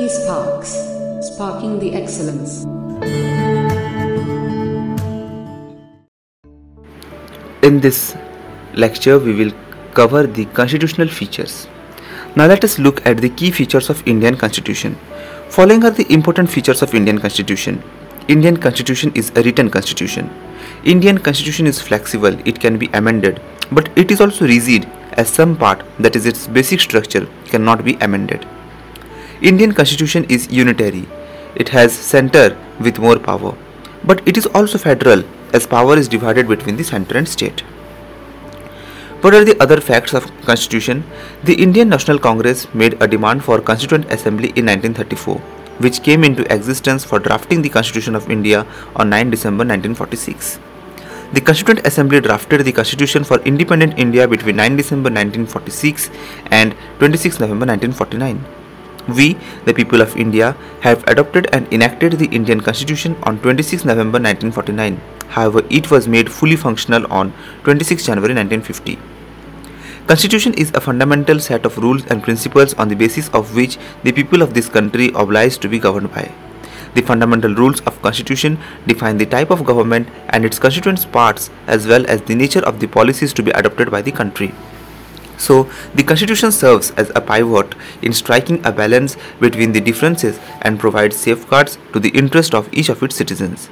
eSparks, sparking the excellence. In this lecture, we will cover the constitutional features. Now let us look at the key features of Indian Constitution. Following are the important features of Indian Constitution. Indian Constitution is a written constitution. Indian Constitution is flexible, it can be amended, but it is also rigid as some part that is its basic structure cannot be amended. Indian Constitution is unitary. It has center with more power, but it is also federal as power is divided between the center and state. What are the other facts of Constitution? The Indian National Congress made a demand for Constituent Assembly in 1934, which came into existence for drafting the Constitution of India on 9 December 1946. The Constituent Assembly drafted the Constitution for Independent India between 9 December 1946 and 26 November 1949. We, the people of India, have adopted and enacted the Indian Constitution on 26 November 1949. However, it was made fully functional on 26 January 1950. Constitution is a fundamental set of rules and principles on the basis of which the people of this country obliged to be governed by. The fundamental rules of constitution define the type of government and its constituent parts as well as the nature of the policies to be adopted by the country. So, the Constitution serves as a pivot in striking a balance between the differences and provides safeguards to the interest of each of its citizens.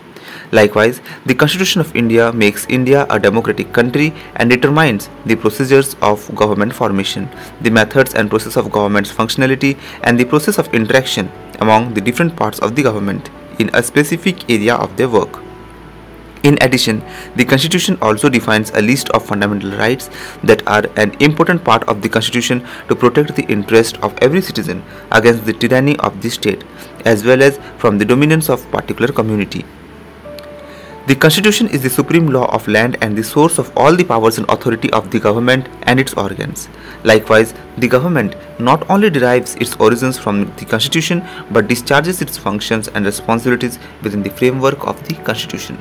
Likewise, the Constitution of India makes India a democratic country and determines the procedures of government formation, the methods and process of government's functionality, and the process of interaction among the different parts of the government in a specific area of their work. In addition, the Constitution also defines a list of fundamental rights that are an important part of the Constitution to protect the interest of every citizen against the tyranny of the state as well as from the dominance of particular community. The Constitution is the supreme law of land and the source of all the powers and authority of the government and its organs. Likewise, the government not only derives its origins from the Constitution but discharges its functions and responsibilities within the framework of the Constitution.